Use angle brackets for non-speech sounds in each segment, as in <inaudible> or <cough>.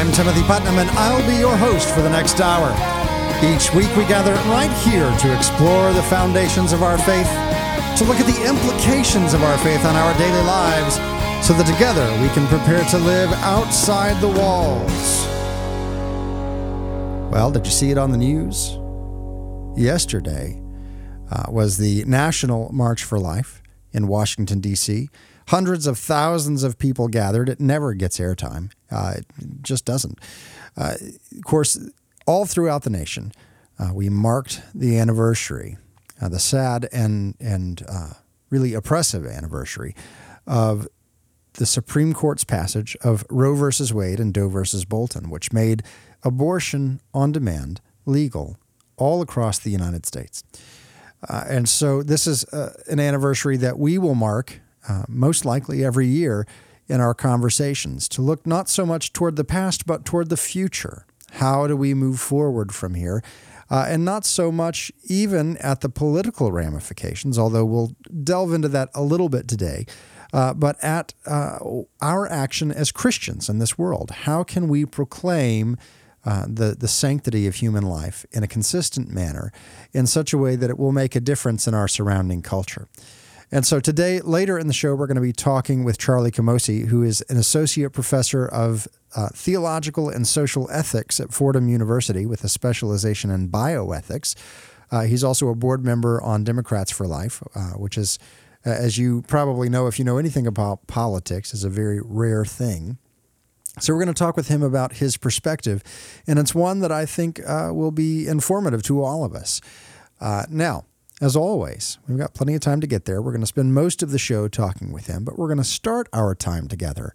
I'm Timothy Putnam, and I'll be your host for the next hour. Each week, we gather right here to explore the foundations of our faith, to look at the implications of our faith on our daily lives, so that together we can prepare to live outside the walls. Well, did you see it on the news? Yesterday uh, was the National March for Life in Washington, D.C. Hundreds of thousands of people gathered. It never gets airtime, uh, it just doesn't. Uh, of course, all throughout the nation, uh, we marked the anniversary, uh, the sad and, and uh, really oppressive anniversary of the Supreme Court's passage of Roe versus Wade and Doe versus Bolton, which made abortion on demand legal all across the United States. Uh, and so this is uh, an anniversary that we will mark uh, most likely every year in our conversations to look not so much toward the past, but toward the future. How do we move forward from here? Uh, and not so much even at the political ramifications, although we'll delve into that a little bit today. Uh, but at uh, our action as Christians in this world. How can we proclaim uh, the, the sanctity of human life in a consistent manner in such a way that it will make a difference in our surrounding culture? And so today, later in the show, we're going to be talking with Charlie Camosy, who is an associate professor of uh, theological and social ethics at Fordham University with a specialization in bioethics. Uh, he's also a board member on Democrats for Life, uh, which is as you probably know, if you know anything about politics, is a very rare thing. So, we're going to talk with him about his perspective, and it's one that I think uh, will be informative to all of us. Uh, now, as always, we've got plenty of time to get there. We're going to spend most of the show talking with him, but we're going to start our time together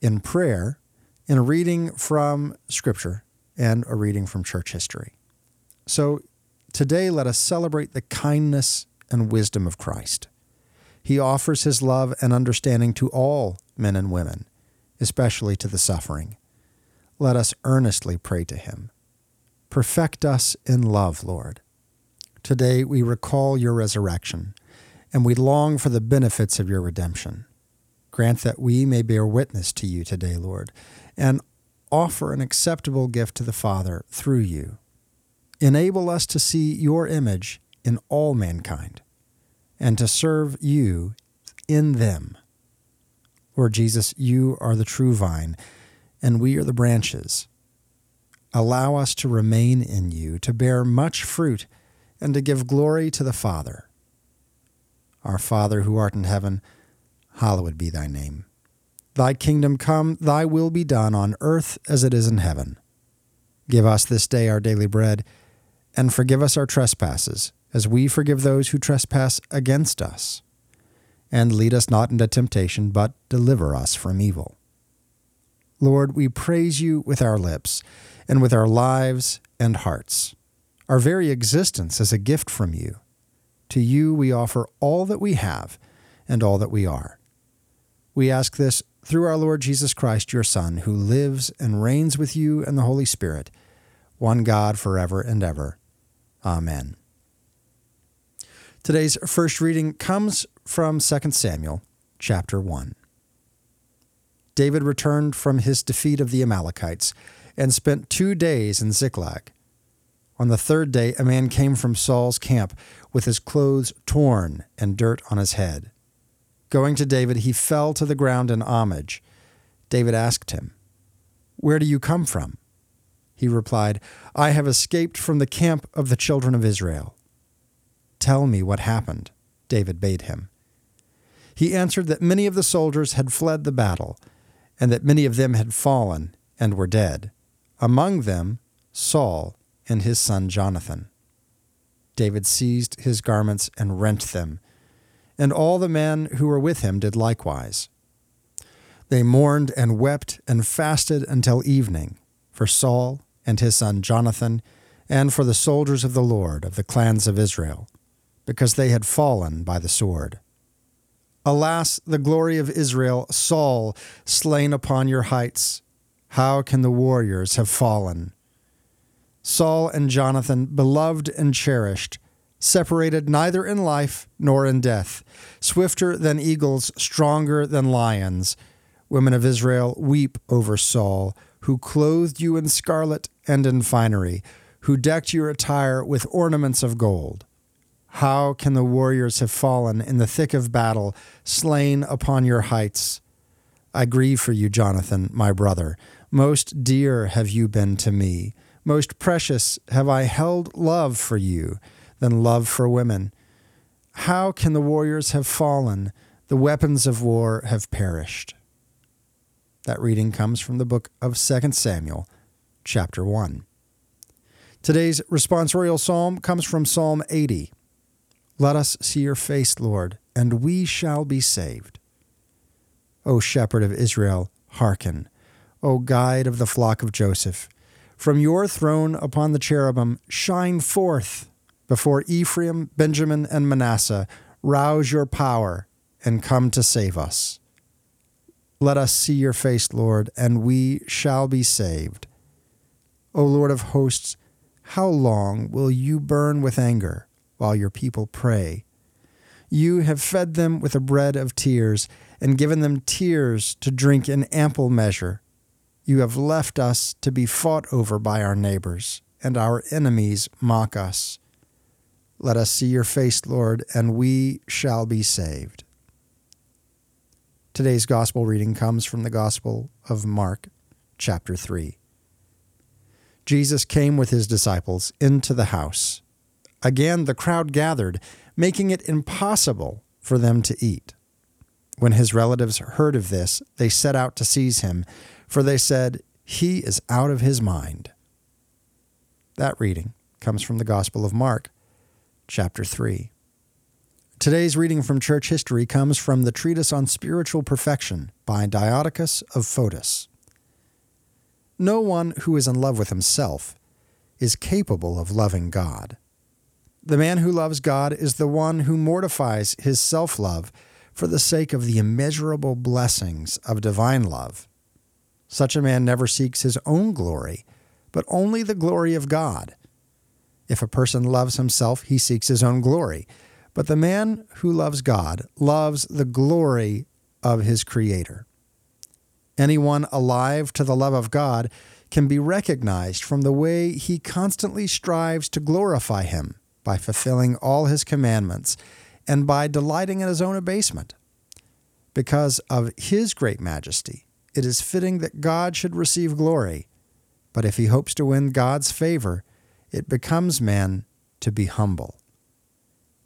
in prayer, in a reading from Scripture, and a reading from church history. So, today, let us celebrate the kindness and wisdom of Christ. He offers his love and understanding to all men and women, especially to the suffering. Let us earnestly pray to him. Perfect us in love, Lord. Today we recall your resurrection, and we long for the benefits of your redemption. Grant that we may bear witness to you today, Lord, and offer an acceptable gift to the Father through you. Enable us to see your image in all mankind and to serve you in them. Lord Jesus, you are the true vine, and we are the branches. Allow us to remain in you, to bear much fruit, and to give glory to the Father. Our Father who art in heaven, hallowed be thy name. Thy kingdom come, thy will be done on earth as it is in heaven. Give us this day our daily bread, and forgive us our trespasses as we forgive those who trespass against us. And lead us not into temptation, but deliver us from evil. Lord, we praise you with our lips and with our lives and hearts. Our very existence is a gift from you. To you we offer all that we have and all that we are. We ask this through our Lord Jesus Christ, your Son, who lives and reigns with you and the Holy Spirit, one God forever and ever. Amen. Today's first reading comes from 2 Samuel chapter 1. David returned from his defeat of the Amalekites and spent two days in Ziklag. On the third day, a man came from Saul's camp with his clothes torn and dirt on his head. Going to David, he fell to the ground in homage. David asked him, Where do you come from? He replied, I have escaped from the camp of the children of Israel. Tell me what happened, David bade him. He answered that many of the soldiers had fled the battle, and that many of them had fallen and were dead, among them Saul and his son Jonathan. David seized his garments and rent them, and all the men who were with him did likewise. They mourned and wept and fasted until evening for Saul and his son Jonathan, and for the soldiers of the Lord of the clans of Israel because they had fallen by the sword. Alas, the glory of Israel, Saul, slain upon your heights. How can the warriors have fallen? Saul and Jonathan, beloved and cherished, separated neither in life nor in death, swifter than eagles, stronger than lions. Women of Israel, weep over Saul, who clothed you in scarlet and in finery, who decked your attire with ornaments of gold. How can the warriors have fallen in the thick of battle, slain upon your heights? I grieve for you, Jonathan, my brother. Most dear have you been to me. Most precious have I held love for you than love for women. How can the warriors have fallen? The weapons of war have perished. That reading comes from the book of 2 Samuel, chapter 1. Today's responsorial psalm comes from Psalm 80. Let us see your face, Lord, and we shall be saved. O shepherd of Israel, hearken. O guide of the flock of Joseph, from your throne upon the cherubim, shine forth before Ephraim, Benjamin, and Manasseh. Rouse your power and come to save us. Let us see your face, Lord, and we shall be saved. O Lord of hosts, how long will you burn with anger while your people pray? You have fed them with a bread of tears and given them tears to drink in ample measure. You have left us to be fought over by our neighbors, and our enemies mock us. Let us see your face, Lord, and we shall be saved. Today's gospel reading comes from the Gospel of Mark, chapter 3. Jesus came with his disciples into the house. Again, the crowd gathered, making it impossible for them to eat. When his relatives heard of this, they set out to seize him, for they said, He is out of his mind. That reading comes from the Gospel of Mark, chapter 3. Today's reading from church history comes from the Treatise on Spiritual Perfection by Diodorus of Photis. No one who is in love with himself is capable of loving God. The man who loves God is the one who mortifies his self love for the sake of the immeasurable blessings of divine love. Such a man never seeks his own glory, but only the glory of God. If a person loves himself, he seeks his own glory. But the man who loves God loves the glory of his Creator. Anyone alive to the love of God can be recognized from the way he constantly strives to glorify Him by fulfilling all His commandments and by delighting in His own abasement. Because of His great majesty, it is fitting that God should receive glory. But if he hopes to win God's favor, it becomes man to be humble.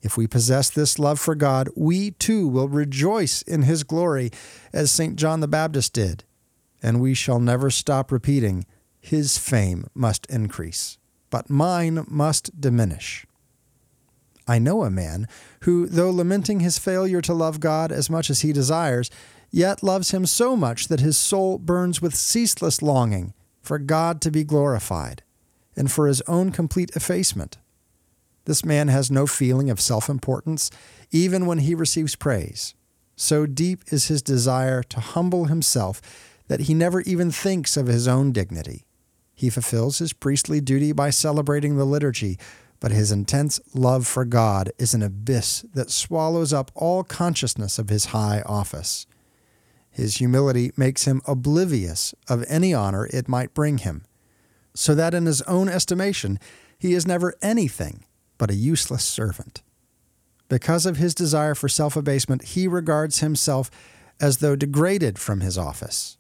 If we possess this love for God, we too will rejoice in his glory as St. John the Baptist did, and we shall never stop repeating, His fame must increase, but mine must diminish. I know a man who, though lamenting his failure to love God as much as he desires, yet loves him so much that his soul burns with ceaseless longing for God to be glorified and for his own complete effacement. This man has no feeling of self importance, even when he receives praise. So deep is his desire to humble himself that he never even thinks of his own dignity. He fulfills his priestly duty by celebrating the liturgy, but his intense love for God is an abyss that swallows up all consciousness of his high office. His humility makes him oblivious of any honor it might bring him, so that in his own estimation he is never anything but a useless servant. Because of his desire for self abasement, he regards himself as though degraded from his office.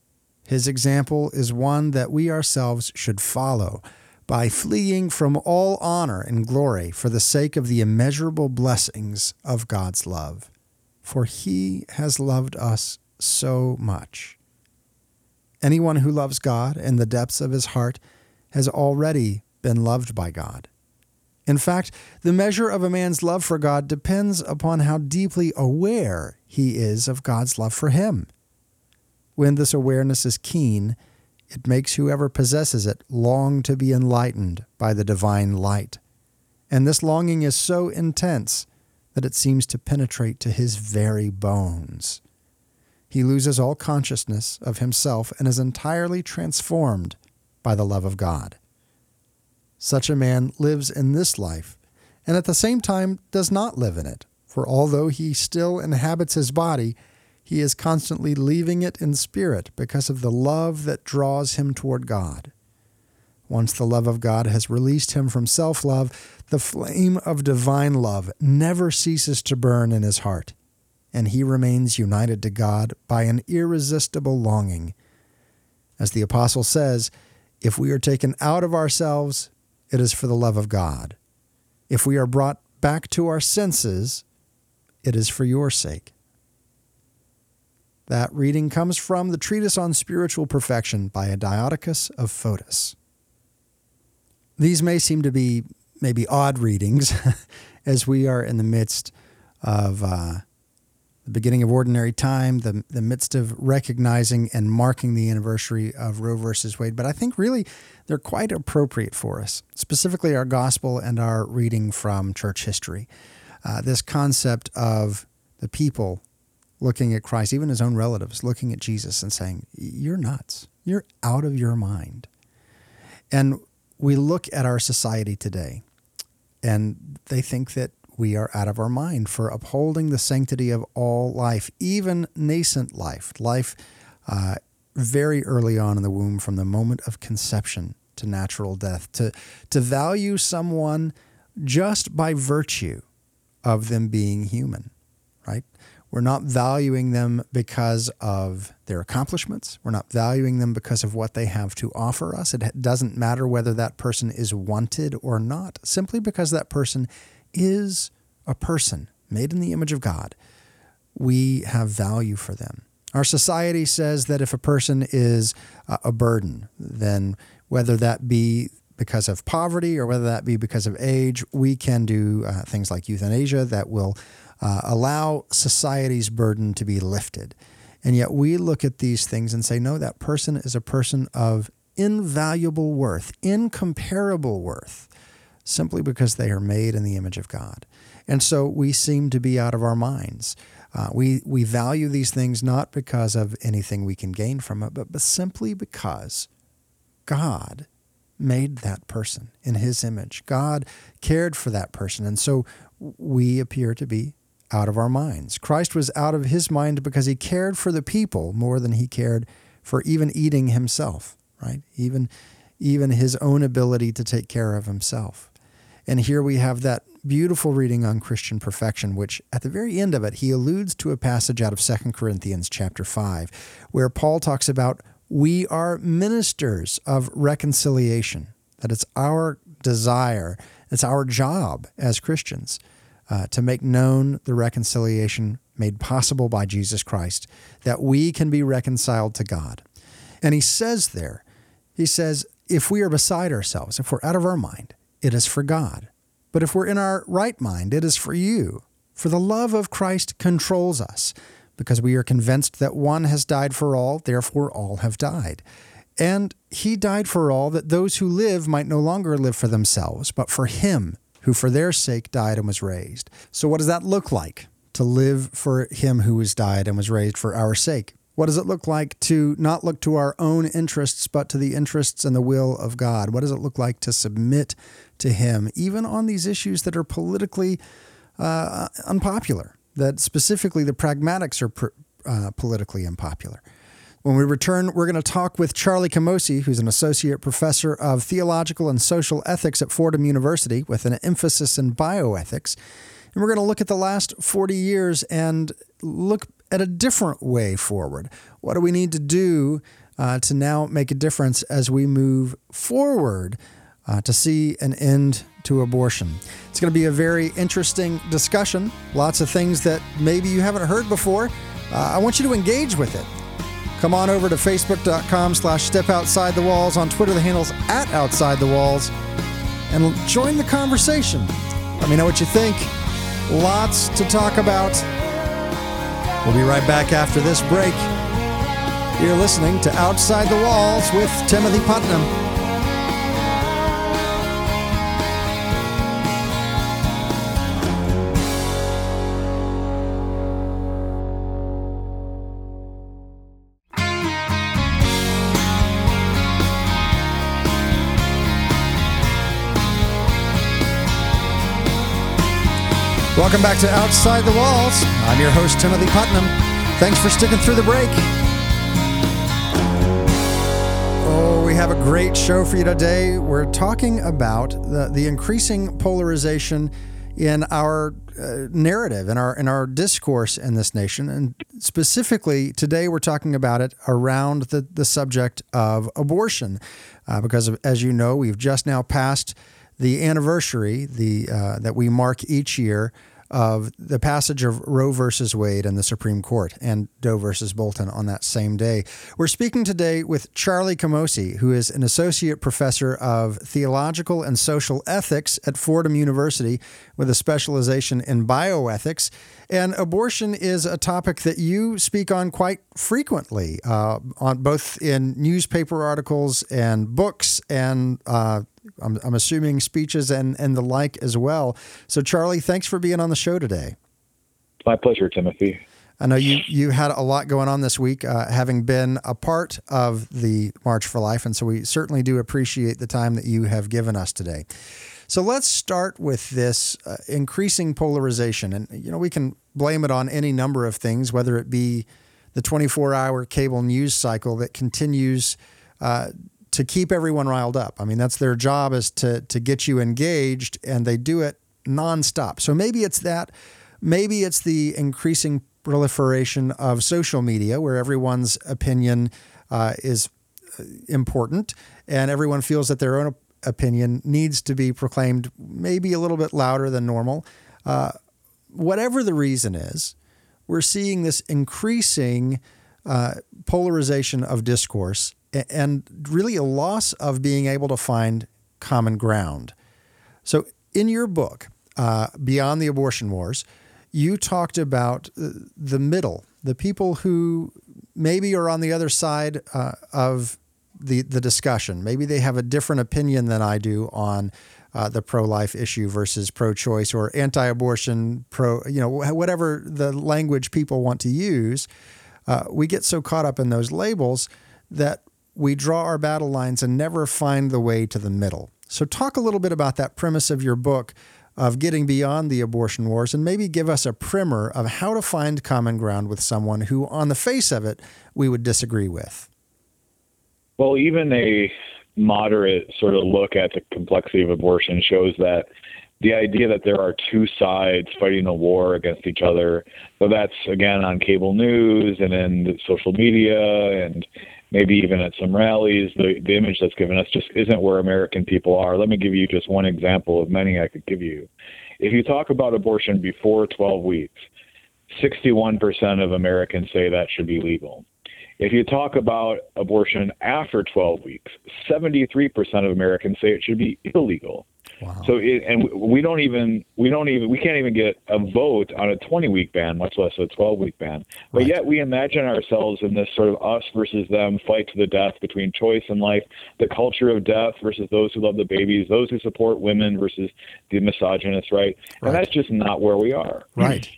His example is one that we ourselves should follow by fleeing from all honor and glory for the sake of the immeasurable blessings of God's love. For he has loved us so much. Anyone who loves God in the depths of his heart has already been loved by God. In fact, the measure of a man's love for God depends upon how deeply aware he is of God's love for him. When this awareness is keen, it makes whoever possesses it long to be enlightened by the divine light. And this longing is so intense that it seems to penetrate to his very bones. He loses all consciousness of himself and is entirely transformed by the love of God. Such a man lives in this life, and at the same time does not live in it, for although he still inhabits his body, he is constantly leaving it in spirit because of the love that draws him toward God. Once the love of God has released him from self love, the flame of divine love never ceases to burn in his heart, and he remains united to God by an irresistible longing. As the Apostle says, if we are taken out of ourselves, it is for the love of God. If we are brought back to our senses, it is for your sake. That reading comes from the Treatise on Spiritual Perfection by a Diadochus of Photis. These may seem to be maybe odd readings <laughs> as we are in the midst of uh, the beginning of ordinary time, the, the midst of recognizing and marking the anniversary of Roe versus Wade. But I think really they're quite appropriate for us, specifically our gospel and our reading from church history. Uh, this concept of the people looking at Christ, even his own relatives, looking at Jesus and saying, You're nuts. You're out of your mind. And we look at our society today and they think that we are out of our mind for upholding the sanctity of all life, even nascent life, life uh, very early on in the womb, from the moment of conception to natural death, to, to value someone just by virtue of them being human, right? We're not valuing them because of their accomplishments. We're not valuing them because of what they have to offer us. It doesn't matter whether that person is wanted or not, simply because that person is a person made in the image of God. We have value for them. Our society says that if a person is a burden, then whether that be because of poverty or whether that be because of age, we can do uh, things like euthanasia that will uh, allow society's burden to be lifted. And yet we look at these things and say, no, that person is a person of invaluable worth, incomparable worth, simply because they are made in the image of God. And so we seem to be out of our minds. Uh, we, we value these things not because of anything we can gain from it, but, but simply because God made that person in his image. God cared for that person. And so we appear to be out of our minds. Christ was out of his mind because he cared for the people more than he cared for even eating himself, right? Even even his own ability to take care of himself. And here we have that beautiful reading on Christian perfection, which at the very end of it, he alludes to a passage out of 2 Corinthians chapter 5, where Paul talks about we are ministers of reconciliation, that it's our desire, it's our job as Christians uh, to make known the reconciliation made possible by Jesus Christ, that we can be reconciled to God. And he says there, he says, if we are beside ourselves, if we're out of our mind, it is for God. But if we're in our right mind, it is for you. For the love of Christ controls us, because we are convinced that one has died for all, therefore all have died. And he died for all, that those who live might no longer live for themselves, but for him who for their sake died and was raised. So, what does that look like to live for him who has died and was raised for our sake? What does it look like to not look to our own interests, but to the interests and the will of God? What does it look like to submit to Him, even on these issues that are politically uh, unpopular, that specifically the pragmatics are pr- uh, politically unpopular? When we return, we're going to talk with Charlie Camosy, who's an associate professor of theological and social ethics at Fordham University with an emphasis in bioethics. And we're going to look at the last 40 years and look at a different way forward. What do we need to do uh, to now make a difference as we move forward uh, to see an end to abortion? It's going to be a very interesting discussion. Lots of things that maybe you haven't heard before. Uh, I want you to engage with it. Come on over to facebook.com slash step outside the walls. On Twitter, the handle's at outside the walls. And join the conversation. Let me know what you think. Lots to talk about. We'll be right back after this break. You're listening to Outside the Walls with Timothy Putnam. Welcome back to Outside the Walls. I'm your host, Timothy Putnam. Thanks for sticking through the break. Oh, we have a great show for you today. We're talking about the, the increasing polarization in our uh, narrative, in our in our discourse in this nation, and specifically today we're talking about it around the the subject of abortion, uh, because of, as you know, we've just now passed the anniversary the uh, that we mark each year of the passage of Roe versus Wade in the Supreme Court and Doe versus Bolton on that same day. We're speaking today with Charlie Camosy, who is an associate professor of theological and social ethics at Fordham University with a specialization in bioethics. And abortion is a topic that you speak on quite frequently, uh, on both in newspaper articles and books and uh, I'm, I'm assuming speeches and, and the like as well. So, Charlie, thanks for being on the show today. My pleasure, Timothy. I know you you had a lot going on this week, uh, having been a part of the March for Life, and so we certainly do appreciate the time that you have given us today. So let's start with this uh, increasing polarization, and you know we can blame it on any number of things, whether it be the 24-hour cable news cycle that continues uh, to keep everyone riled up. I mean, that's their job is to to get you engaged, and they do it nonstop. So maybe it's that. Maybe it's the increasing proliferation of social media, where everyone's opinion uh, is uh, important, and everyone feels that their own opinion needs to be proclaimed maybe a little bit louder than normal. Uh, whatever the reason is, we're seeing this increasing uh, polarization of discourse and really a loss of being able to find common ground. So, in your book, uh, Beyond the Abortion Wars, you talked about the middle, the people who maybe are on the other side uh, of the, the discussion. Maybe they have a different opinion than I do on uh, the pro life issue versus pro choice or anti abortion, pro, you know, whatever the language people want to use. Uh, we get so caught up in those labels that we draw our battle lines and never find the way to the middle. So, talk a little bit about that premise of your book of getting beyond the abortion wars and maybe give us a primer of how to find common ground with someone who, on the face of it, we would disagree with. Well, even a moderate sort of look at the complexity of abortion shows that the idea that there are two sides fighting a war against each other, so that's again on cable news and in social media and maybe even at some rallies, the, the image that's given us just isn't where American people are. Let me give you just one example of many I could give you. If you talk about abortion before 12 weeks, 61% of Americans say that should be legal. If you talk about abortion after 12 weeks, 73% of Americans say it should be illegal. Wow. So, it, and we don't even, we don't even, we can't even get a vote on a 20 week ban, much less a 12 week ban. But right. yet we imagine ourselves in this sort of us versus them fight to the death between choice and life, the culture of death versus those who love the babies, those who support women versus the misogynists, right? And that's just not where we are. Right.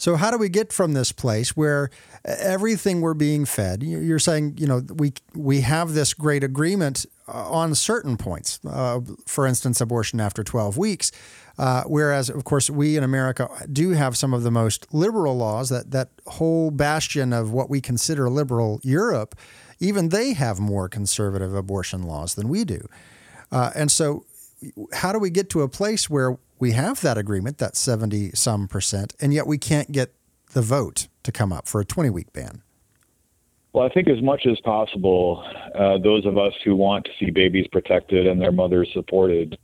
So how do we get from this place where everything we're being fed? You're saying, you know, we we have this great agreement uh, on certain points. Uh, for instance, abortion after 12 weeks. Uh, whereas, of course, we in America do have some of the most liberal laws. That that whole bastion of what we consider liberal Europe, even they have more conservative abortion laws than we do. Uh, and so, how do we get to a place where we have that agreement, that 70 some percent, and yet we can't get the vote to come up for a 20 week ban? Well, I think as much as possible, uh, those of us who want to see babies protected and their mothers supported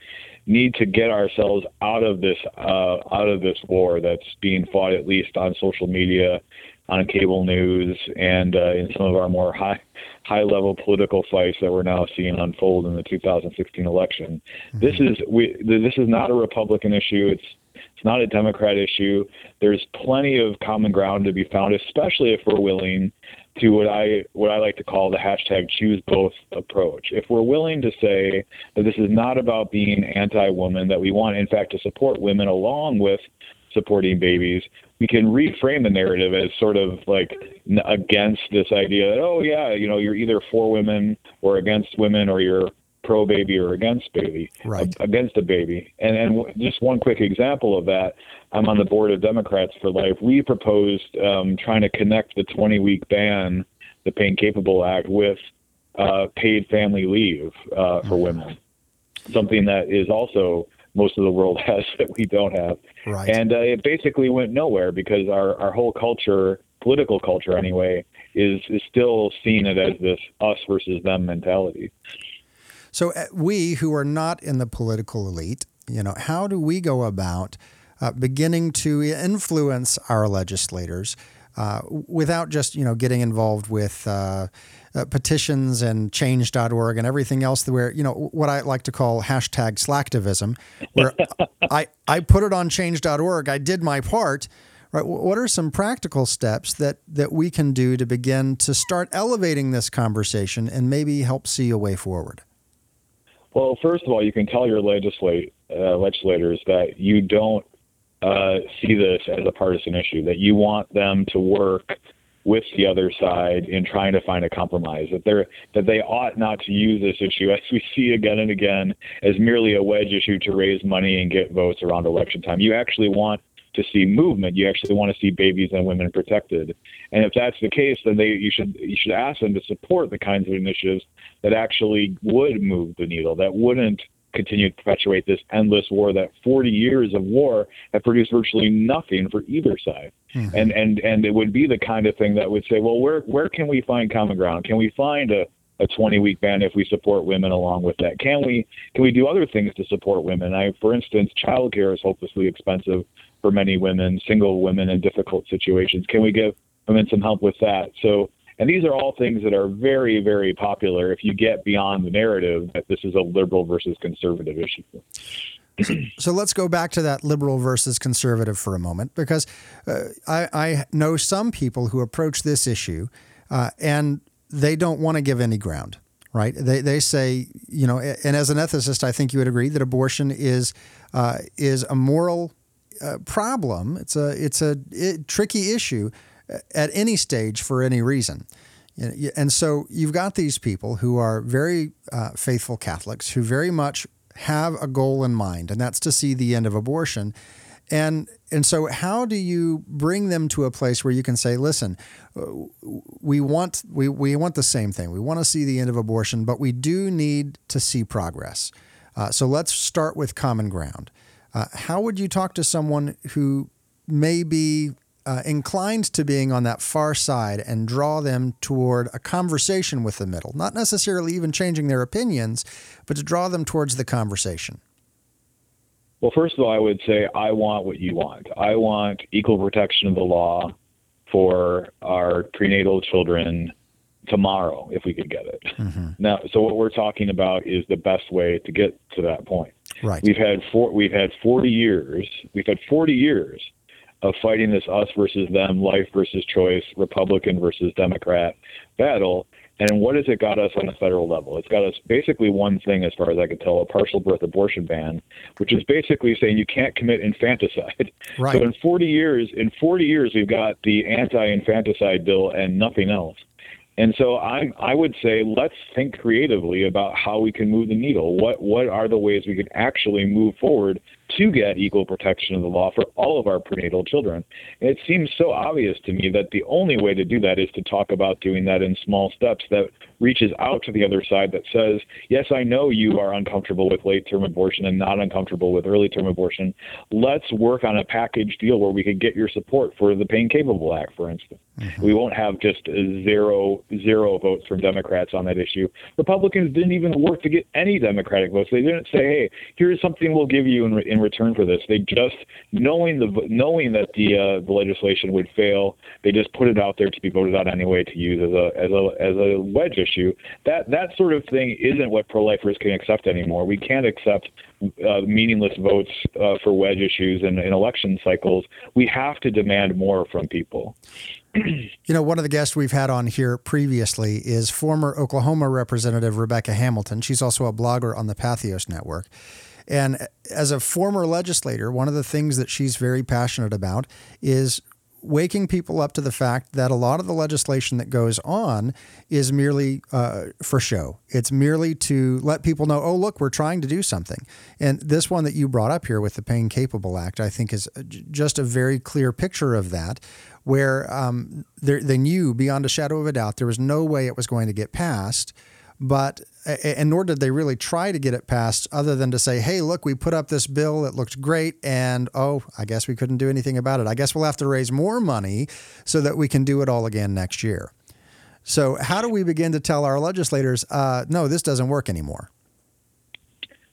need to get ourselves out of this uh, out of this war that's being fought at least on social media, on cable news, and uh, in some of our more high high level political fights that we're now seeing unfold in the 2016 election. Mm-hmm. This is we, this is not a Republican issue. It's it's not a Democrat issue. There's plenty of common ground to be found, especially if we're willing to what I what I like to call the hashtag choose both approach. If we're willing to say that this is not about being anti-woman, that we want in fact to support women along with supporting babies, we can reframe the narrative as sort of like against this idea that oh yeah, you know you're either for women or against women or you're pro baby or against baby, right. against a baby. And and just one quick example of that, I'm on the board of Democrats for Life. We proposed um, trying to connect the 20 week ban, the Pain Capable Act, with uh, paid family leave uh, for women, something that is also most of the world <laughs> has that we don't have. Right. And uh, it basically went nowhere because our, our whole culture, political culture anyway, is is still seeing it as this us versus them mentality. So uh, we who are not in the political elite, you know, how do we go about uh, beginning to influence our legislators uh, without just you know getting involved with uh, uh, petitions and change.org and everything else where you know what I like to call hashtag slacktivism, where <laughs> I I put it on change.org, I did my part. Right, what are some practical steps that that we can do to begin to start elevating this conversation and maybe help see a way forward? Well, first of all, you can tell your legislate uh, legislators that you don't uh, see this as a partisan issue, that you want them to work with the other side in trying to find a compromise. That they that they ought not to use this issue, as we see again and again, as merely a wedge issue to raise money and get votes around election time. You actually want to see movement. You actually want to see babies and women protected. And if that's the case, then they you should you should ask them to support the kinds of initiatives that actually would move the needle, that wouldn't continue to perpetuate this endless war that 40 years of war have produced virtually nothing for either side. Mm-hmm. And and and it would be the kind of thing that would say, well, where where can we find common ground? Can we find a a 20 week ban if we support women along with that? Can we can we do other things to support women? I, for instance, childcare is hopelessly expensive for many women, single women in difficult situations. Can we give women some help with that? So and these are all things that are very, very popular if you get beyond the narrative that this is a liberal versus conservative issue. So, <clears throat> so, let's go back to that liberal versus conservative for a moment, because uh, I, I, know some people who approach this issue uh, and they don't want to give any ground, right? They, they say, you know, and as an ethicist, I think you would agree that abortion is uh, is a moral uh, problem. It's a it's a it, tricky issue at any stage for any reason. And so you've got these people who are very uh, faithful Catholics who very much have a goal in mind, and that's to see the end of abortion. And and so how do you bring them to a place where you can say, listen, we want we, we want the same thing. We want to see the end of abortion, but we do need to see progress. Uh, so let's start with common ground. Uh, how would you talk to someone who may be uh, inclined to being on that far side and draw them toward a conversation with the middle, not necessarily even changing their opinions, but to draw them towards the conversation? Well, first of all, I would say I want what you want. I want equal protection of the law for our prenatal children tomorrow if we could get it. Mm-hmm. Now, so what we're talking about is the best way to get to that point. Right. We've had four, we've had 40 years. We've had 40 years of fighting this us versus them, life versus choice, Republican versus Democrat battle. And what has it got us on the federal level? It's got us basically one thing, as far as I can tell, a partial birth abortion ban, which is basically saying you can't commit infanticide. Right. So in 40 years, in 40 years, we've got the anti-infanticide bill and nothing else. And so I I would say let's think creatively about how we can move the needle. What what are the ways we can actually move forward to get equal protection of the law for all of our prenatal children? And it seems so obvious to me that the only way to do that is to talk about doing that in small steps that reaches out to the other side that says, "Yes, I know you are uncomfortable with late-term abortion and not uncomfortable with early-term abortion. Let's work on a package deal where we could get your support for the Pain Capable Act, for instance." Mm-hmm. We won't have just zero zero votes from Democrats on that issue. Republicans didn't even work to get any Democratic votes. They didn't say, "Hey, here's something we'll give you in, in return for this." They just knowing the knowing that the uh, the legislation would fail, they just put it out there to be voted on anyway to use as a as a as a wedge issue. That that sort of thing isn't what pro-lifers can accept anymore. We can't accept uh, meaningless votes uh, for wedge issues in, in election cycles. We have to demand more from people. <clears throat> you know, one of the guests we've had on here previously is former Oklahoma Representative Rebecca Hamilton. She's also a blogger on the Patheos Network. And as a former legislator, one of the things that she's very passionate about is waking people up to the fact that a lot of the legislation that goes on is merely uh, for show. It's merely to let people know, oh, look, we're trying to do something. And this one that you brought up here with the Pain Capable Act, I think, is just a very clear picture of that, where um, they knew beyond a shadow of a doubt there was no way it was going to get passed but and nor did they really try to get it passed other than to say, hey, look, we put up this bill, it looked great, and oh, I guess we couldn't do anything about it. I guess we'll have to raise more money so that we can do it all again next year. So, how do we begin to tell our legislators, uh, no, this doesn't work anymore?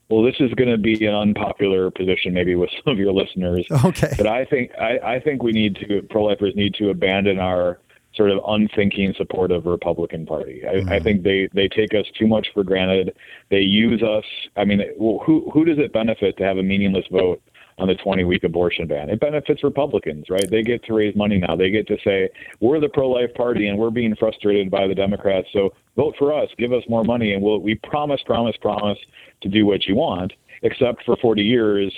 Well, this is going to be an unpopular position, maybe with <laughs> some of your listeners. Okay. But I think I, I think we need to pro-lifers need to abandon our sort of unthinking support of Republican Party. I, mm-hmm. I, think they, they take us too much for granted. They use us. I mean, who who does it benefit to have a meaningless vote on the 20 week abortion ban? It benefits Republicans, right? They get to raise money now. They get to say we're the pro life party and we're being frustrated by the Democrats. So vote for us. Give us more money, and we'll we promise, promise, promise to do what you want. Except for 40 years,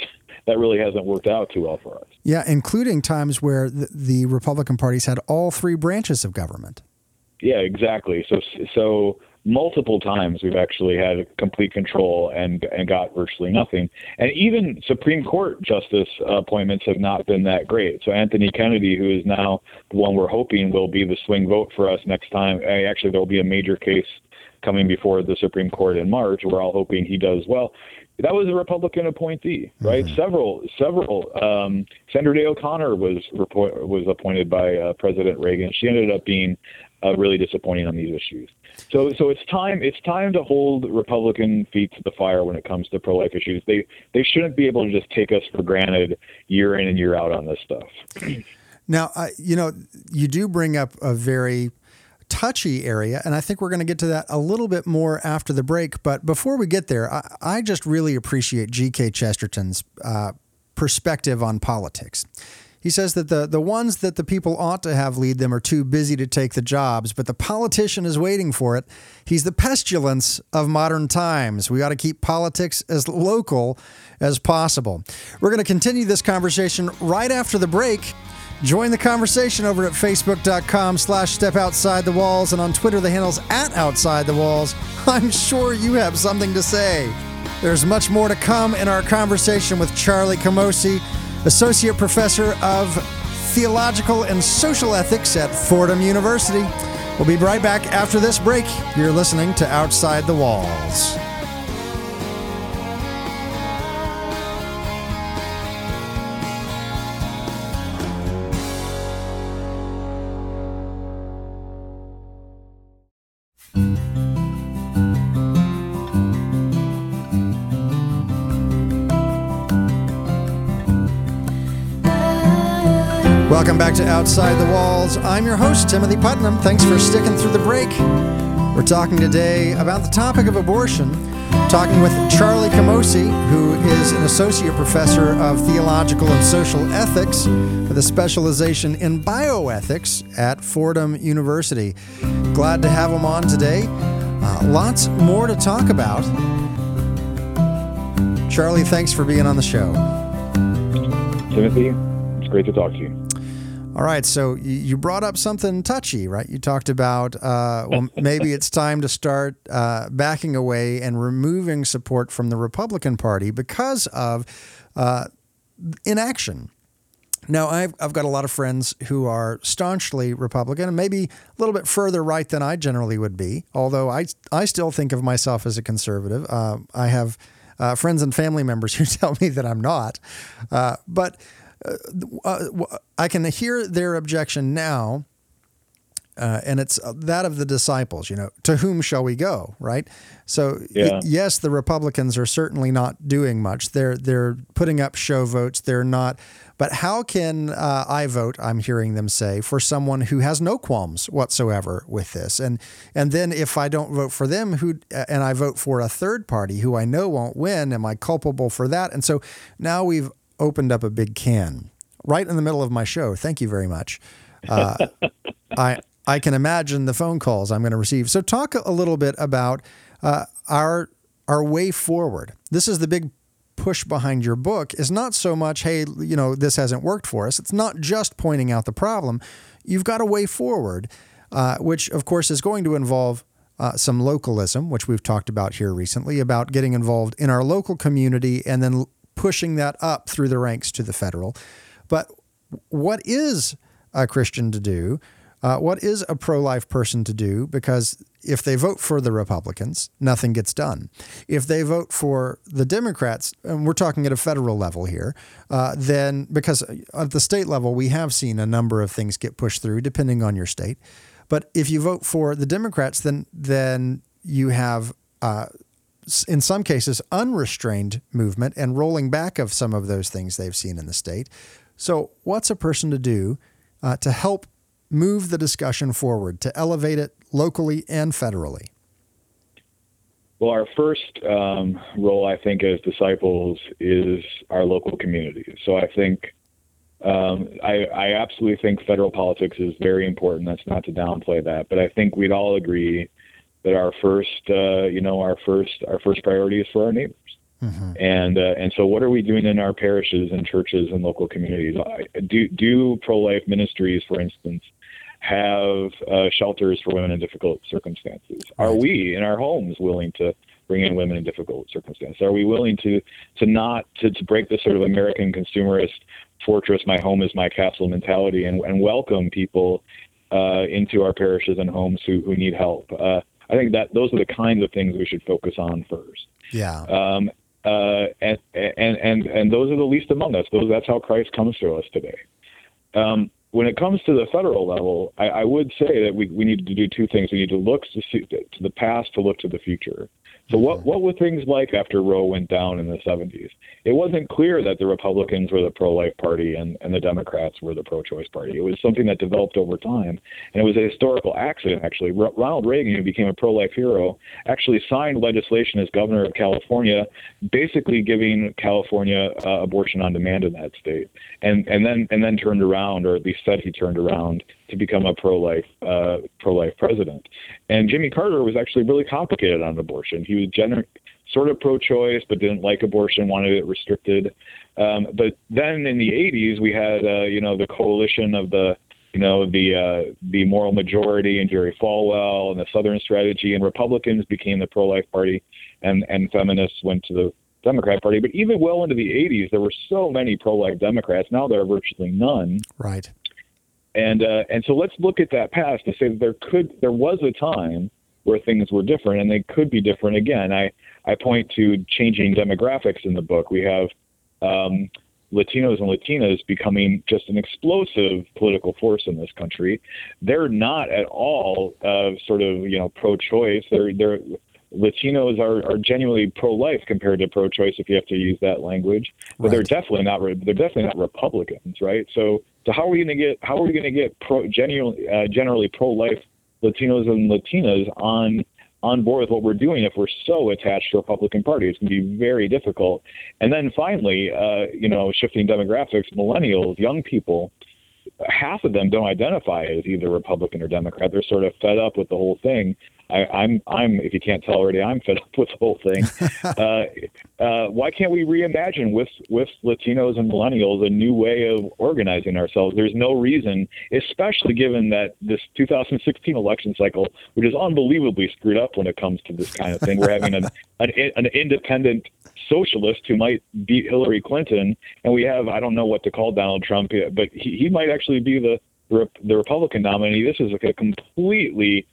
that really hasn't worked out too well for us. Yeah, including times where the, the Republican parties had all three branches of government. Yeah, exactly. So <laughs> so multiple times we've actually had complete control and and got virtually nothing. And even Supreme Court justice appointments have not been that great. So Anthony Kennedy, who is now the one we're hoping will be the swing vote for us next time, eh, actually there will be a major case coming before the Supreme Court in March. We're all hoping he does well that was a Republican appointee, right? Mm-hmm. Several, several. Um, Sandra Day O'Connor was report, was appointed by uh, President Reagan. She ended up being uh, really disappointing on these issues. So, so it's time. It's time to hold Republican feet to the fire when it comes to pro-life issues. They they shouldn't be able to just take us for granted year in and year out on this stuff. Now, uh, you know, you do bring up a very touchy area, and I think we're going to get to that a little bit more after the break. But before we get there, I, I just really appreciate G.K. Chesterton's uh, perspective on politics. He says that the, the ones that the people ought to have lead them are too busy to take the jobs, but the politician is waiting for it. He's the pestilence of modern times. We ought to keep politics as local as possible. We're going to continue this conversation right after the break. Join the conversation over at facebook.com slash step outside the walls and on Twitter the handle's at outside the walls. I'm sure you have something to say. There's much more to come in our conversation with Charlie Camosy, Associate Professor of Theological and Social Ethics at Fordham University. We'll be right back after this break. You're listening to Outside the Walls. Welcome back to Outside the Walls. I'm your host, Timothy Putnam. Thanks for sticking through the break. We're talking today about the topic of abortion, talking with Charlie Camosy, who is an associate professor of theological and social ethics with a specialization in bioethics at Fordham University. Glad to have him on today. Uh, lots more to talk about. Charlie, thanks for being on the show. Timothy, it's great to talk to you. All right, so you brought up something touchy, right? You talked about uh, well, <laughs> maybe it's time to start uh, backing away and removing support from the Republican Party because of uh, inaction. Now, I've, I've got a lot of friends who are staunchly Republican and maybe a little bit further right than I generally would be, although I, I still think of myself as a conservative. Uh, I have uh, friends and family members <laughs> who tell me that I'm not. Uh, but I can hear their objection now. Uh, and it's uh, that of the disciples, you know, to whom shall we go, right? So yeah. yes, the Republicans are certainly not doing much. They're they're putting up show votes. They're not. But how can uh, I vote? I'm hearing them say for someone who has no qualms whatsoever with this, and and then if I don't vote for them, who and I vote for a third party who I know won't win, am I culpable for that? And so now we've opened up a big can right in the middle of my show. Thank you very much. Uh, <laughs> I I can imagine the phone calls I'm going to receive. So talk a little bit about uh, our our way forward. This is the big push behind your book is not so much, hey, you know, this hasn't worked for us. It's not just pointing out the problem. You've got a way forward, uh, which of course is going to involve uh, some localism, which we've talked about here recently, about getting involved in our local community and then pushing that up through the ranks to the federal. But what is a Christian to do? Uh, what is a pro life person to do? Because if they vote for the Republicans, nothing gets done. If they vote for the Democrats, and we're talking at a federal level here, uh, then because at the state level, we have seen a number of things get pushed through depending on your state. But if you vote for the Democrats, then then you have uh, in some cases unrestrained movement and rolling back of some of those things they've seen in the state. So, what's a person to do uh, to help move the discussion forward, to elevate it locally and federally? Well, our first um, role, I think, as disciples is our local community. So I think um, I, I, absolutely think federal politics is very important. That's not to downplay that, but I think we'd all agree that our first, uh, you know, our first, our first priority is for our neighbors. Mm-hmm. And uh, and so, what are we doing in our parishes and churches and local communities? Do do pro life ministries, for instance, have uh, shelters for women in difficult circumstances? Are we in our homes willing to bring in women in difficult circumstances? Are we willing to to not to, to break the sort of American consumerist fortress, my home is my castle mentality, and, and welcome people uh, into our parishes and homes who, who need help? Uh, I think that those are the kinds of things we should focus on first. Yeah. Um, uh, and, and and and those are the least among us. Those that's how Christ comes to us today. Um, when it comes to the federal level, I, I, would say that we, we need to do two things. We need to look to, see, to the past to look to the future. So what what were things like after Roe went down in the 70s? It wasn't clear that the Republicans were the pro-life party and, and the Democrats were the pro-choice party. It was something that developed over time, and it was a historical accident. Actually, R- Ronald Reagan, who became a pro-life hero, actually signed legislation as governor of California, basically giving California uh, abortion on demand in that state, and and then and then turned around, or at least said he turned around to become a pro-life uh, pro-life president. And Jimmy Carter was actually really complicated on abortion. He was gener- sort of pro-choice, but didn't like abortion, wanted it restricted. Um, but then in the 80s, we had uh, you know the coalition of the you know the uh, the moral majority and Jerry Falwell and the Southern Strategy, and Republicans became the pro-life party, and and feminists went to the Democrat Party. But even well into the 80s, there were so many pro-life Democrats. Now there are virtually none. Right. And uh, and so let's look at that past to say that there could there was a time where things were different and they could be different again. I I point to changing demographics in the book. We have um, Latinos and Latinas becoming just an explosive political force in this country. They're not at all uh, sort of you know pro-choice. They're they're Latinos are, are genuinely pro-life compared to pro-choice, if you have to use that language. But right. they're definitely not they're definitely not Republicans, right? So so how are we going to get how are we going to get pro, generally uh, generally pro-life Latinos and Latinas on on board with what we're doing if we're so attached to the Republican Party? It's going to be very difficult. And then finally, uh, you know, shifting demographics, millennials, young people half of them don't identify as either Republican or Democrat. They're sort of fed up with the whole thing. I, I'm, I'm, if you can't tell already, I'm fed up with the whole thing. <laughs> uh, uh, why can't we reimagine with with Latinos and millennials a new way of organizing ourselves? There's no reason, especially given that this 2016 election cycle, which is unbelievably screwed up when it comes to this kind of thing, we're having an <laughs> an, an independent socialist who might beat Hillary Clinton, and we have I don't know what to call Donald Trump, but he, he might actually be the the Republican nominee. This is like a completely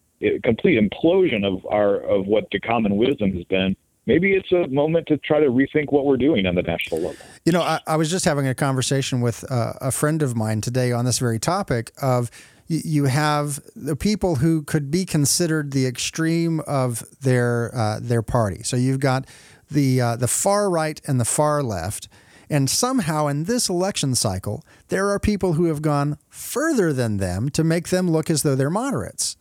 complete implosion of our of what the common wisdom has been maybe it's a moment to try to rethink what we're doing on the national level. You know, I, I was just having a conversation with uh, a friend of mine today on this very topic of you have the people who could be considered the extreme of their uh, their party. So you've got the uh, the far right and the far left. And somehow in this election cycle, there are people who have gone further than them to make them look as though they're moderates.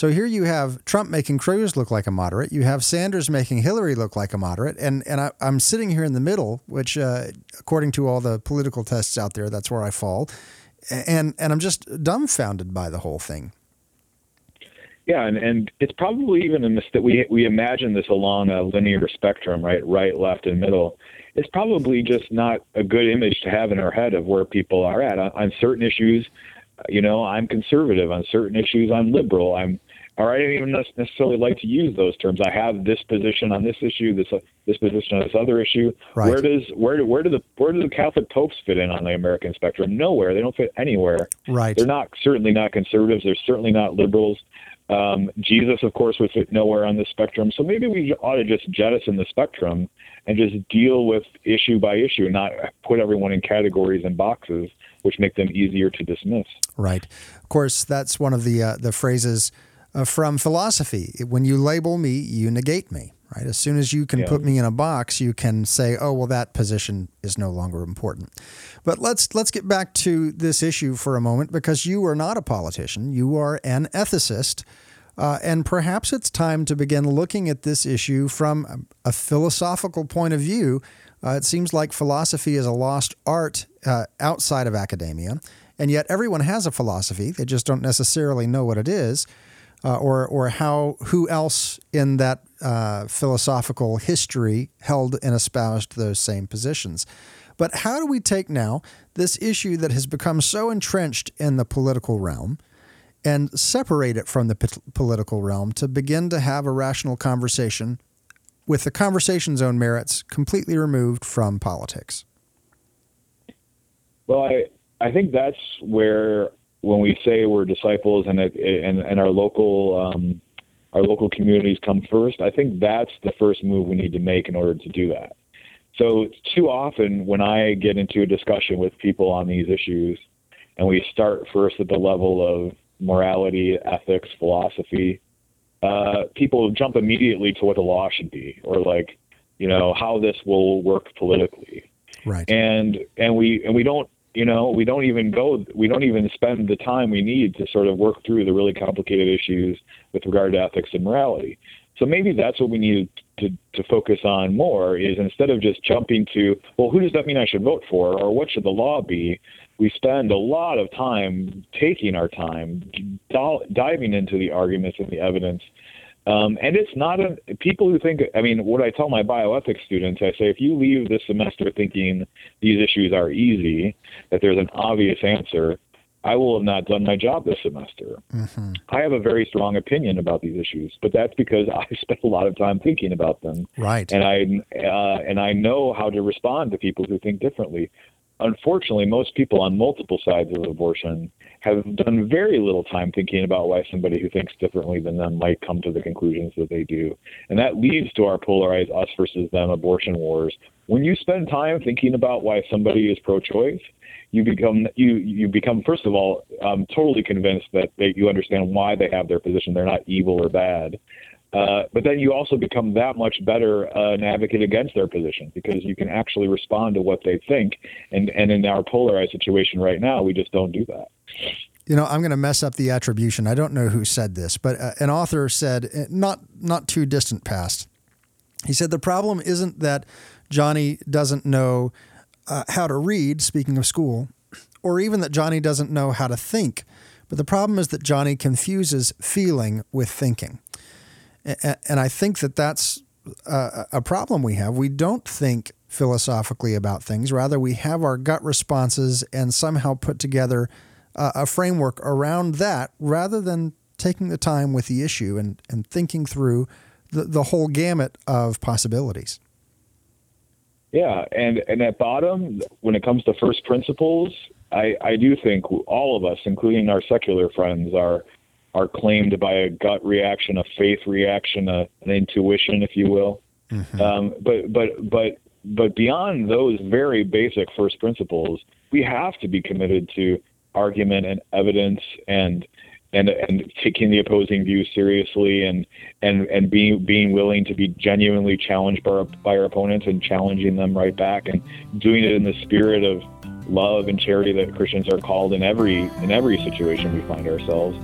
So here you have Trump making Cruz look like a moderate. You have Sanders making Hillary look like a moderate. And, and I, am sitting here in the middle, which, uh, according to all the political tests out there, that's where I fall. And, and I'm just dumbfounded by the whole thing. Yeah, and, and it's probably even a mistake. We we imagine this along a linear spectrum, right, right, left, and middle. It's probably just not a good image to have in our head of where people are at on, on certain issues. You know, I'm conservative on certain issues. I'm liberal. I'm or I don't even necessarily like to use those terms. I have this position on this issue, this uh, this position on this other issue. Right. Where does where where do the where do the Catholic popes fit in on the American spectrum? Nowhere. They don't fit anywhere. Right. They're not certainly not conservatives. They're certainly not liberals. Um, Jesus, of course, would fit nowhere on the spectrum. So maybe we ought to just jettison the spectrum and just deal with issue by issue, not put everyone in categories and boxes, which make them easier to dismiss. Right. Of course, that's one of the uh, the phrases uh, from philosophy. When you label me, you negate me. Right. As soon as you can Yeah. put me in a box, you can say, "Oh, well, that position is no longer important." But let's let's get back to this issue for a moment because you are not a politician. You are an ethicist. Uh, and perhaps it's time to begin looking at this issue from a philosophical point of view. Uh, it seems like philosophy is a lost art uh, outside of academia, and yet everyone has a philosophy. They just don't necessarily know what it is, uh, or or how who else in that uh, philosophical history held and espoused those same positions. But how do we take now this issue that has become so entrenched in the political realm? and separate it from the p- political realm to begin to have a rational conversation with the conversation's own merits completely removed from politics. Well, I I think that's where when we say we're disciples and it, and and our local um, our local communities come first. I think that's the first move we need to make in order to do that. So too often when I get into a discussion with people on these issues, and we start first at the level of morality, ethics, philosophy, uh, people jump immediately to what the law should be, or like, you know, how this will work politically Right. and and we and we don't you know we don't even go we don't even spend the time we need to sort of work through the really complicated issues with regard to ethics and morality. So maybe that's what we need to, to focus on more is instead of just jumping to well who does that mean i should vote for? Or what should the law be? We spend a lot of time taking our time di- diving into the arguments and the evidence um, and it's not a people who think. I mean, what I tell my bioethics students, I say, if you leave this semester thinking these issues are easy, that there's an obvious answer, I will have not done my job this semester. Mm-hmm. I have a very strong opinion about these issues, but that's because <laughs> I spent a lot of time thinking about them, Right. and I uh, and I know how to respond to people who think differently. Unfortunately, most people on multiple sides of abortion have done very little time thinking about why somebody who thinks differently than them might come to the conclusions that they do. And that leads to our polarized us versus them abortion wars. When you spend time thinking about why somebody is pro choice, you become you you become first of all um, totally convinced that they, you understand why they have their position. They're not evil or bad. Uh, but then you also become that much better uh, an advocate against their position because you can <laughs> actually respond to what they think. And and in our polarized situation right now, we just don't do that. You know, I'm going to mess up the attribution. I don't know who said this, but uh, an author said, uh, not not too distant past. He said the problem isn't that Johnny doesn't know uh, how to read. Speaking of school, or even that Johnny doesn't know how to think, but the problem is that Johnny confuses feeling with thinking. And I think that that's uh, a a problem we have. We don't think philosophically about things. Rather, we have our gut responses and somehow put together a, a framework around that rather than taking the time with the issue and, and thinking through the, the whole gamut of possibilities. Yeah, and and at bottom, when it comes to first principles, I I do think all of us, including our secular friends, are are claimed by a gut reaction, a faith reaction, a, an intuition, if you will. Um, but but but but beyond those very basic first principles, we have to be committed to argument and evidence and and and taking the opposing view seriously and and and being being willing to be genuinely challenged by our, by our opponents and challenging them right back and doing it in the spirit of love and charity that Christians are called in every in every situation we find ourselves.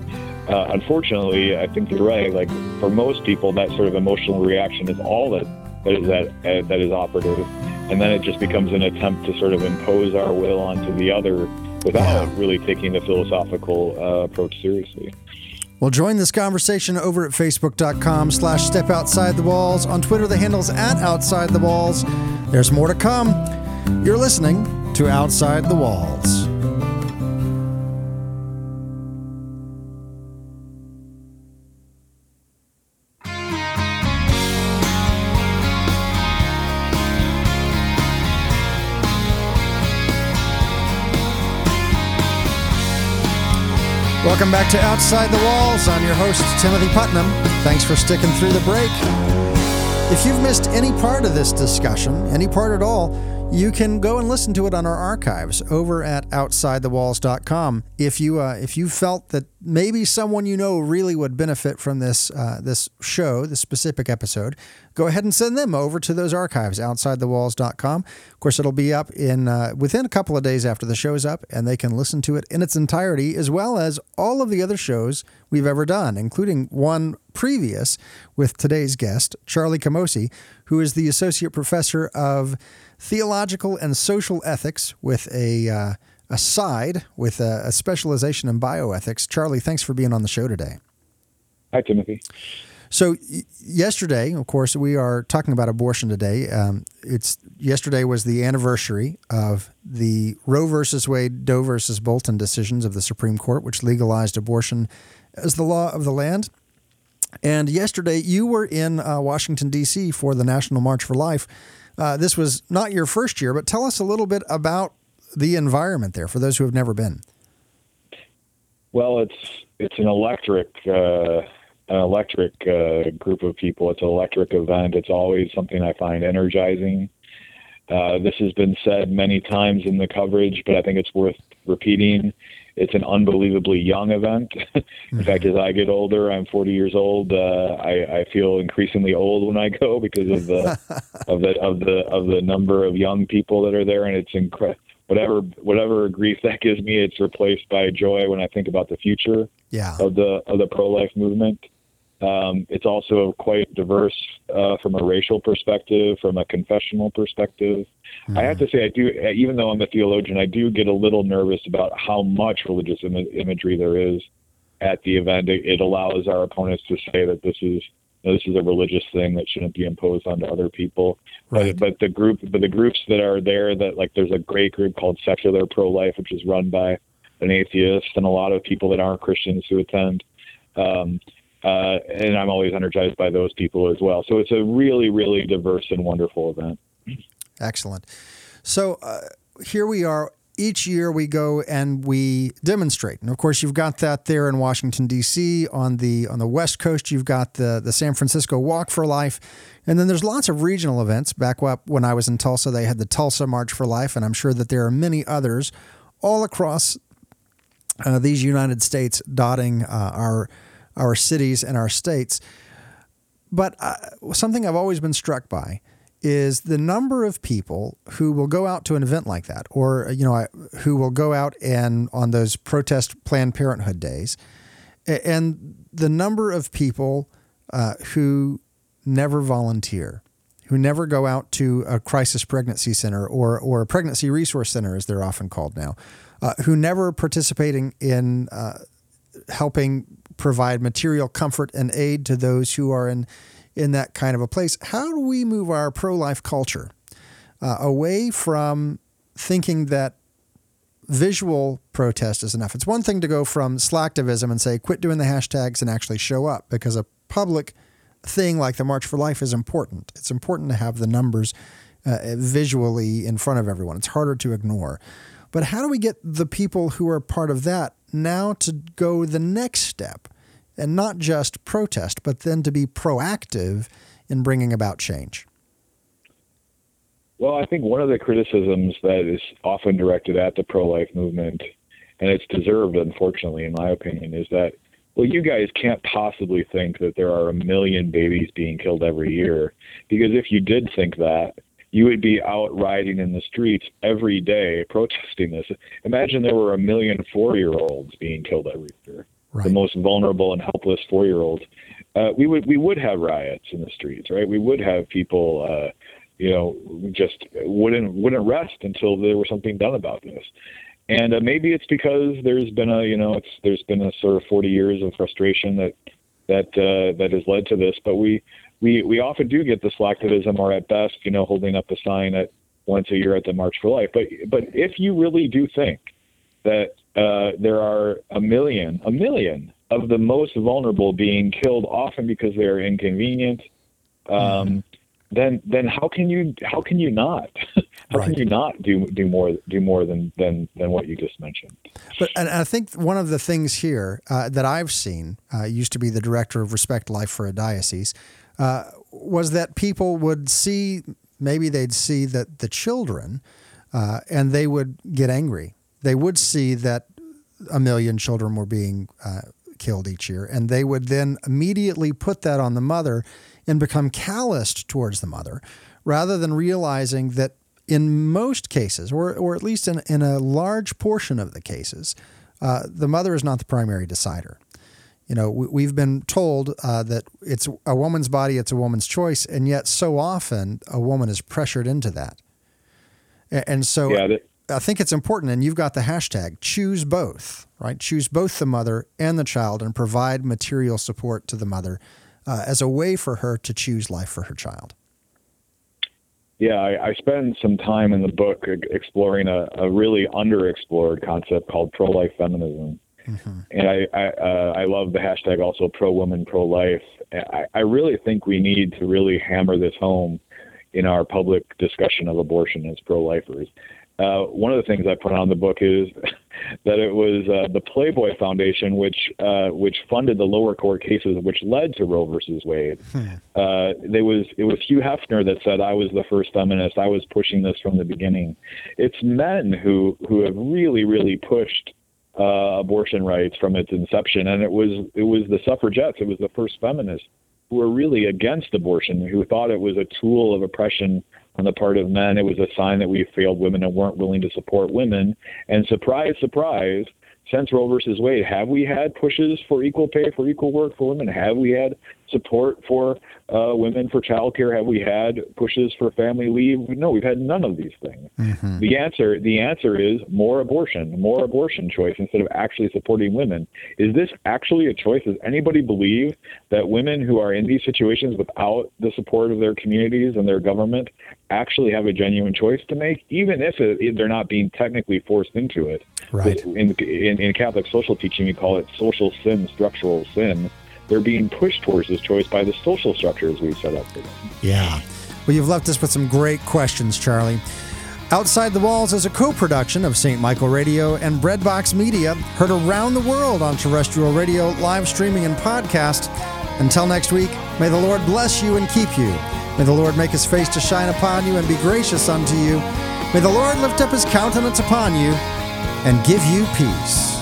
Uh, unfortunately, I think you're right. Like for most people, that sort of emotional reaction is all that that is that uh, that is operative, and then it just becomes an attempt to sort of impose our will onto the other without really taking the philosophical uh, approach seriously. Well, join this conversation over at facebook.com slash step outside the walls. On Twitter, the handle's at outside the walls. There's more to come. You're listening to Outside the Walls. Welcome back to Outside the Walls. I'm your host, Timothy Putnam. Thanks for sticking through the break. If you've missed any part of this discussion, any part at all, you can go and listen to it on our archives over at outsidethewalls.com. If you uh, if you felt that maybe someone you know really would benefit from this uh, this show, this specific episode, go ahead and send them over to those archives outsidethewalls.com. Of course, it'll be up in uh, within a couple of days after the show's up, and they can listen to it in its entirety as well as all of the other shows we've ever done, including one previous with today's guest, Charlie Camosy, who is the associate professor of theological and social ethics with a, uh, a side with a, a specialization in bioethics. Charlie, thanks for being on the show today. Hi, Timothy. So y- yesterday, of course, we are talking about abortion today. Um, it's yesterday was the anniversary of the Roe versus Wade, Doe versus Bolton decisions of the Supreme Court, which legalized abortion as the law of the land. And yesterday, you were in uh, Washington D.C. for the National March for Life. Uh, this was not your first year, but tell us a little bit about the environment there for those who have never been. Well, it's it's an electric uh, an electric uh, group of people. It's an electric event. It's always something I find energizing. Uh, this has been said many times in the coverage, but I think it's worth repeating. It's an unbelievably young event. <laughs> in fact, as I get older, I'm 40 years old. Uh, I, I feel increasingly old when I go because of the <laughs> of the of the of the number of young people that are there, and it's incredible. Whatever whatever grief that gives me, it's replaced by joy when I think about the future Yeah. of the of the pro life movement. Um, it's also quite diverse uh, from a racial perspective, from a confessional perspective. I have to say, I do, even though I'm a theologian, I do get a little nervous about how much religious Im- imagery there is at the event. It, it allows our opponents to say that this is this is a religious thing that shouldn't be imposed onto other people. Right. But, the group, but the groups that are there, that like there's a great group called Secular Pro Life, which is run by an atheist, and a lot of people that aren't Christians who attend. Um, uh, and I'm always energized by those people as well. So it's a really, really diverse and wonderful event. Excellent. So uh, here we are. Each year we go and we demonstrate, and of course you've got that there in Washington D.C. on the on the West Coast. You've got the the San Francisco Walk for Life, and then there's lots of regional events. Back when I was in Tulsa, they had the Tulsa March for Life, and I'm sure that there are many others all across uh, these United States, dotting uh, our our cities and our states. But uh, something I've always been struck by is the number of people who will go out to an event like that, or you know, who will go out and on those protest Planned Parenthood days, and the number of people uh, who never volunteer, who never go out to a crisis pregnancy center or or a pregnancy resource center, as they're often called now, uh, who never participating in uh, helping provide material comfort and aid to those who are in in that kind of a place. How do we move our pro life culture uh, away from thinking that visual protest is enough? It's one thing to go from slacktivism and say, quit doing the hashtags and actually show up because a public thing like the March for Life is important. It's important to have the numbers uh, visually in front of everyone. It's harder to ignore. But how do we get the people who are part of that now to go the next step and not just protest, but then to be proactive in bringing about change? Well, I think one of the criticisms that is often directed at the pro life movement, and it's deserved, unfortunately, in my opinion, is that, well, you guys can't possibly think that there are a million babies being killed every year. Because if you did think that, you would be out riding in the streets every day protesting this. Imagine there were a million four year olds being killed every year. The most vulnerable and helpless four year old, Uh, we would we would have riots in the streets, right? We would have people uh, you know, just wouldn't wouldn't rest until there was something done about this. and uh, maybe it's because there's been a you know it's there's been a sort of 40 years of frustration that that uh, that has led to this. But we we we often do get the slacktivism, or at best, you know, holding up a sign at once a year at the March for Life. But but if you really do think that uh, there are a million a million of the most vulnerable being killed often because they're inconvenient. Um, mm then then how can you how can you not <laughs> how right. can you not do do more do more than than than what you just mentioned but and i think one of the things here uh, that i've seen uh, used to be the director of respect life for a diocese uh, was that people would see maybe they'd see that the children uh, and they would get angry they would see that a million children were being uh, killed each year and they would then immediately put that on the mother and become calloused towards the mother rather than realizing that in most cases, or, or at least in, in a large portion of the cases, uh, the mother is not the primary decider. You know, we, have been told uh, that it's a woman's body, it's a woman's choice, and yet so often a woman is pressured into that. And so yeah, I think it's important, and you've got the hashtag choose both, right? Choose both the mother and the child and provide material support to the mother uh, as a way for her to choose life for her child. Yeah, I, I spend some time in the book exploring a, a really underexplored concept called pro-life feminism. Mm-hmm. And I I, uh, I love the hashtag also pro woman pro life. I, I really think we need to really hammer this home in our public discussion of abortion as pro lifers. Uh, one of the things I put on the book is <laughs> that it was uh, the Playboy Foundation which uh, which funded the lower court cases which led to Roe versus Wade. Hmm. Uh, there was it was Hugh Hefner that said I was the first feminist. I was pushing this from the beginning. It's men who who have really really pushed uh, abortion rights from its inception, and it was it was the suffragettes. It was the first feminists who were really against abortion, who thought it was a tool of oppression on the part of men. It was a sign that we failed women and weren't willing to support women. And surprise, surprise, since Roe versus Wade, have we had pushes for equal pay for equal work for women? Have we had support for uh, women for childcare? Have we had pushes for family leave? No, we've had none of these things. Mm-hmm. The answer, the answer is more abortion, more abortion choice instead of actually supporting women. Is this actually a choice? Does anybody believe that women who are in these situations without the support of their communities and their government actually have a genuine choice to make, even if it, they're not being technically forced into it? Right. In, in, in Catholic social teaching, we call it social sin, structural sin they're being pushed towards this choice by the social structures we've set up for them. Yeah. Well, you've left us with some great questions, Charlie. Outside the Walls is a co production of St. Michael Radio and Breadbox Media, heard around the world on terrestrial radio, live streaming, and podcast. Until next week, may the Lord bless you and keep you. May the Lord make his face to shine upon you and be gracious unto you. May the Lord lift up his countenance upon you and give you peace.